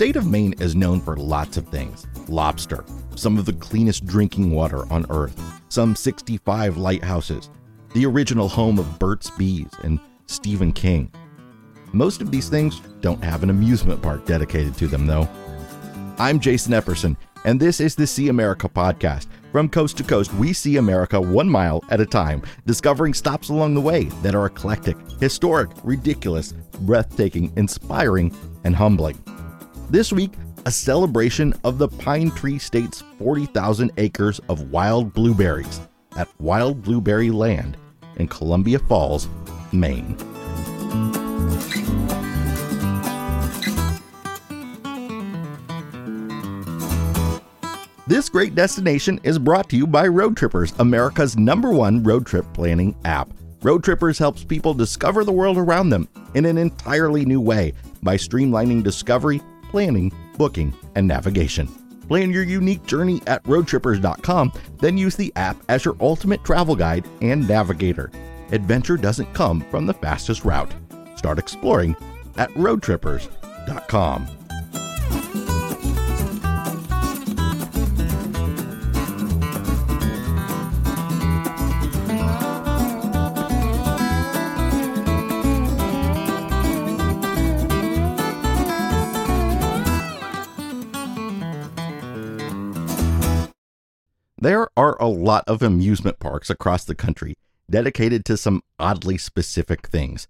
state of Maine is known for lots of things lobster, some of the cleanest drinking water on Earth, some 65 lighthouses, the original home of Burt's Bees and Stephen King. Most of these things don't have an amusement park dedicated to them, though. I'm Jason Epperson, and this is the See America podcast. From coast to coast, we see America one mile at a time, discovering stops along the way that are eclectic, historic, ridiculous, breathtaking, inspiring, and humbling. This week, a celebration of the Pine Tree State's 40,000 acres of wild blueberries at Wild Blueberry Land in Columbia Falls, Maine. This great destination is brought to you by Roadtrippers, America's number one road trip planning app. Roadtrippers helps people discover the world around them in an entirely new way by streamlining discovery, planning, booking, and navigation. Plan your unique journey at roadtrippers.com, then use the app as your ultimate travel guide and navigator. Adventure doesn't come from the fastest route. Start exploring at roadtrippers.com. There are a lot of amusement parks across the country dedicated to some oddly specific things.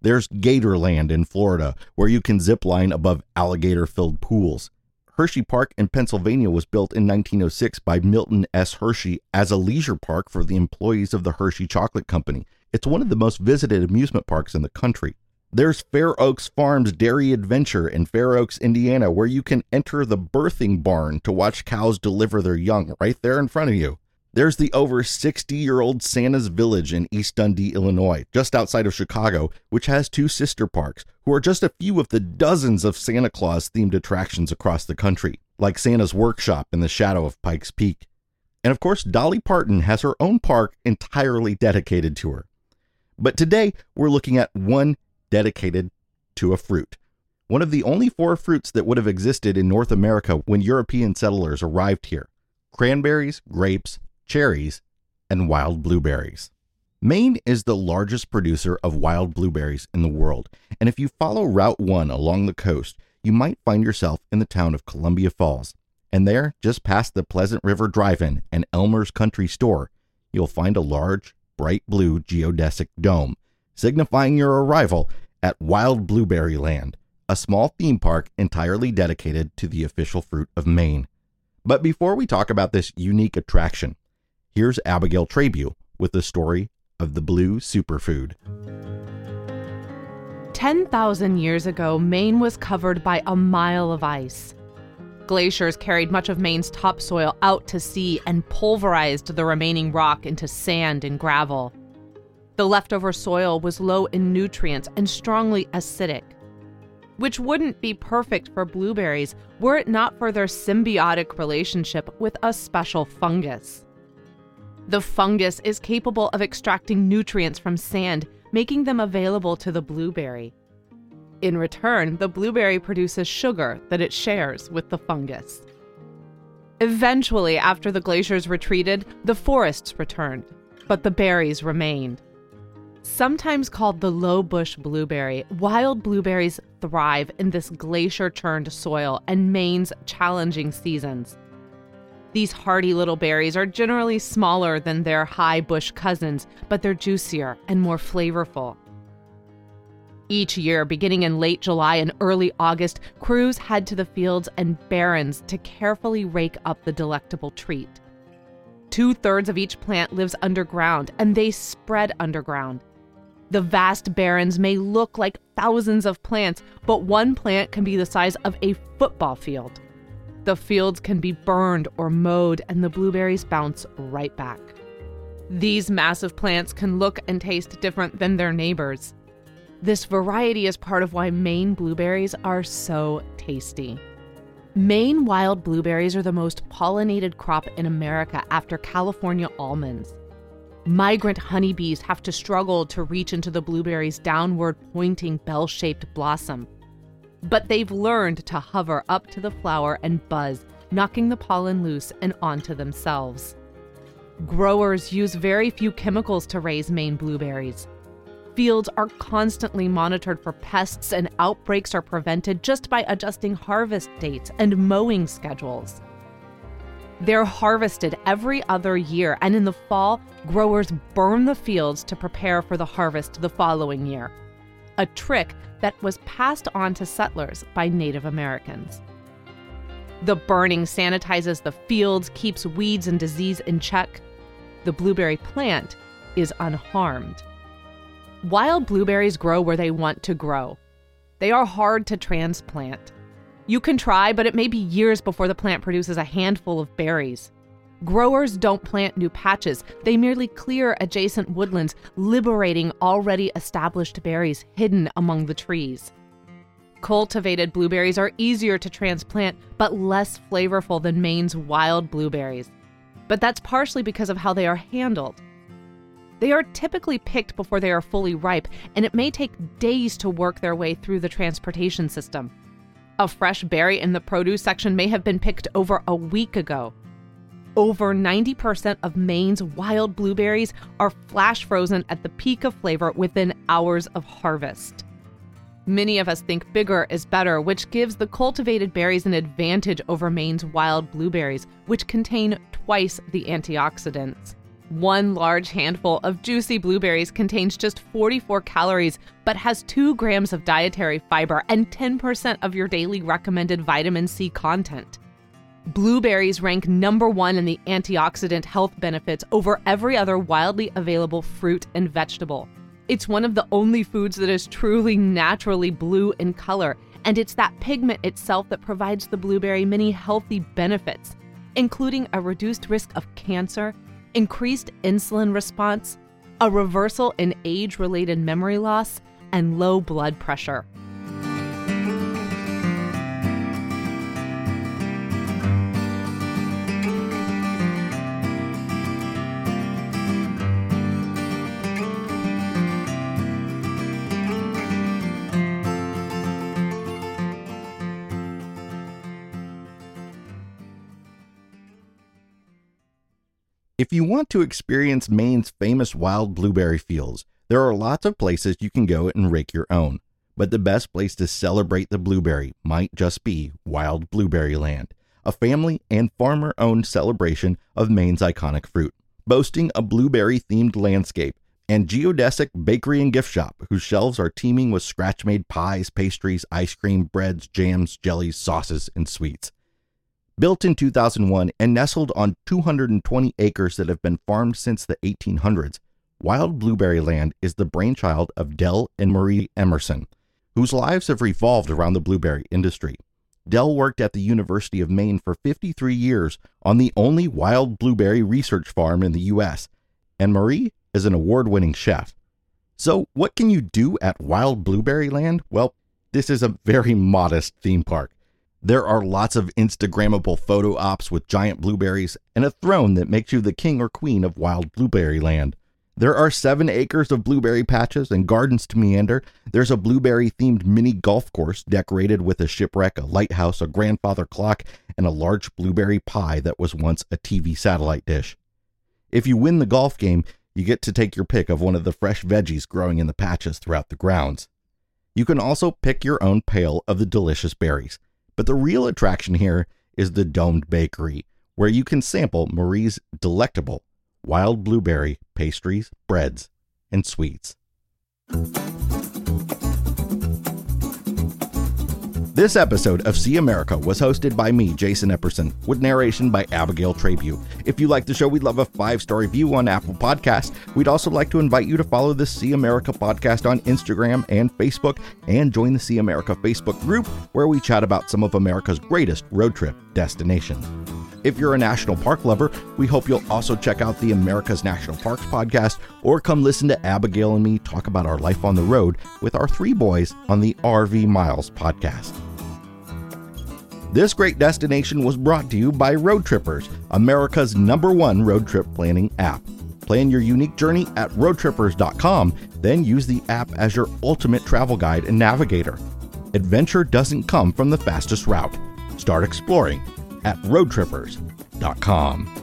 There's Gatorland in Florida, where you can zip line above alligator filled pools. Hersheypark in Pennsylvania was built in 1906 by Milton S. Hershey as a leisure park for the employees of the Hershey Chocolate Company. It's one of the most visited amusement parks in the country. There's Fair Oaks Farms Dairy Adventure in Fair Oaks, Indiana, where you can enter the birthing barn to watch cows deliver their young right there in front of you. There's the over 60 year old Santa's Village in East Dundee, Illinois, just outside of Chicago, which has two sister parks, who are just a few of the dozens of Santa Claus themed attractions across the country, like Santa's Workshop in the shadow of Pikes Peak. And of course, Dolly Parton has her own park entirely dedicated to her. But today, we're looking at one dedicated to a fruit. One of the only four fruits that would have existed in North America when European settlers arrived here cranberries, grapes, cherries, and wild blueberries. Maine is the largest producer of wild blueberries in the world, and if you follow Route 1 along the coast, you might find yourself in the town of Columbia Falls. And there, just past the Pleasant River Drive In and Elmer's Country Store, you'll find a large, bright blue geodesic dome, signifying your arrival at Wild Blueberry Land, a small theme park entirely dedicated to the official fruit of Maine. But before we talk about this unique attraction, here's Abigail Trabue with the story of the blue superfood. 10,000 years ago, Maine was covered by a mile of ice. Glaciers carried much of Maine's topsoil out to sea and pulverized the remaining rock into sand and gravel. The leftover soil was low in nutrients and strongly acidic, which wouldn't be perfect for blueberries were it not for their symbiotic relationship with a special fungus. The fungus is capable of extracting nutrients from sand, making them available to the blueberry. In return, the blueberry produces sugar that it shares with the fungus. Eventually, after the glaciers retreated, the forests returned, but the berries remained. Sometimes called the low bush blueberry, wild blueberries thrive in this glacier churned soil and Maine's challenging seasons. These hardy little berries are generally smaller than their high bush cousins, but they're juicier and more flavorful. Each year, beginning in late July and early August, crews head to the fields and barrens to carefully rake up the delectable treat. Two thirds of each plant lives underground, and they spread underground. The vast barrens may look like thousands of plants, but one plant can be the size of a football field. The fields can be burned or mowed, and the blueberries bounce right back. These massive plants can look and taste different than their neighbors. This variety is part of why Maine blueberries are so tasty. Maine wild blueberries are the most pollinated crop in America after California almonds. Migrant honeybees have to struggle to reach into the blueberry's downward pointing bell shaped blossom. but they've learned to hover up to the flower and buzz, knocking the pollen loose and onto themselves. Growers use very few chemicals to raise Maine blueberries. Fields are constantly monitored for pests, and outbreaks are prevented just by adjusting harvest dates and mowing schedules. They're harvested every other year, and in the fall, growers burn the fields to prepare for the harvest the following year. A trick that was passed on to settlers by Native Americans. The burning sanitizes the fields, keeps weeds and disease in check. The blueberry plant is unharmed. Wild blueberries grow where they want to grow. They are hard to transplant. You can try, but it may be years before the plant produces a handful of berries. Growers don't plant new patches, they merely clear adjacent woodlands, liberating already established berries hidden among the trees. Cultivated blueberries are easier to transplant, but less flavorful than Maine's wild blueberries. But that's partially because of how they are handled. They are typically picked before they are fully ripe, and it may take days to work their way through the transportation system. A fresh berry in the produce section may have been picked over a week ago. Over 90% of Maine's wild blueberries are flash frozen at the peak of flavor within hours of harvest. Many of us think bigger is better, which gives the cultivated berries an advantage over Maine's wild blueberries, which contain twice the antioxidants. One large handful of juicy blueberries contains just 44 calories, but has 2 grams of dietary fiber and 10% of your daily recommended vitamin C content. Blueberries rank number one in the antioxidant health benefits over every other wildly available fruit and vegetable. It's one of the only foods that is truly naturally blue in color, and it's that pigment itself that provides the blueberry many healthy benefits, including a reduced risk of cancer increased insulin response, a reversal in age related memory loss, and low blood pressure. If you want to experience Maine's famous wild blueberry fields, there are lots of places you can go and rake your own. But the best place to celebrate the blueberry might just be Wild Blueberry Land, a family and farmer owned celebration of Maine's iconic fruit, boasting a blueberry themed landscape and geodesic bakery and gift shop whose shelves are teeming with scratch made pies, pastries, ice cream, breads, jams, jellies, sauces, and sweets. Built in 2001 and nestled on 220 acres that have been farmed since the 1800s, Wild Blueberry Land is the brainchild of Dell and Marie Emerson, whose lives have revolved around the blueberry industry. Dell worked at the University of Maine for 53 years on the only wild blueberry research farm in the U.S., and Marie is an award winning chef. So, what can you do at Wild Blueberry Land? Well, this is a very modest theme park. There are lots of Instagrammable photo ops with giant blueberries and a throne that makes you the king or queen of wild blueberry land. There are seven acres of blueberry patches and gardens to meander. There's a blueberry themed mini golf course decorated with a shipwreck, a lighthouse, a grandfather clock, and a large blueberry pie that was once a TV satellite dish. If you win the golf game, you get to take your pick of one of the fresh veggies growing in the patches throughout the grounds. You can also pick your own pail of the delicious berries. But the real attraction here is the Domed Bakery, where you can sample Marie's delectable wild blueberry pastries, breads, and sweets. This episode of See America was hosted by me, Jason Epperson, with narration by Abigail Trabue. If you like the show, we'd love a five star review on Apple Podcast. We'd also like to invite you to follow the See America podcast on Instagram and Facebook, and join the See America Facebook group where we chat about some of America's greatest road trip destinations. If you're a national park lover, we hope you'll also check out the America's National Parks podcast or come listen to Abigail and me talk about our life on the road with our three boys on the RV Miles podcast. This great destination was brought to you by Roadtrippers, America's number one road trip planning app. Plan your unique journey at roadtrippers.com, then use the app as your ultimate travel guide and navigator. adventure doesn't come from the fastest route. Start exploring at roadtrippers.com.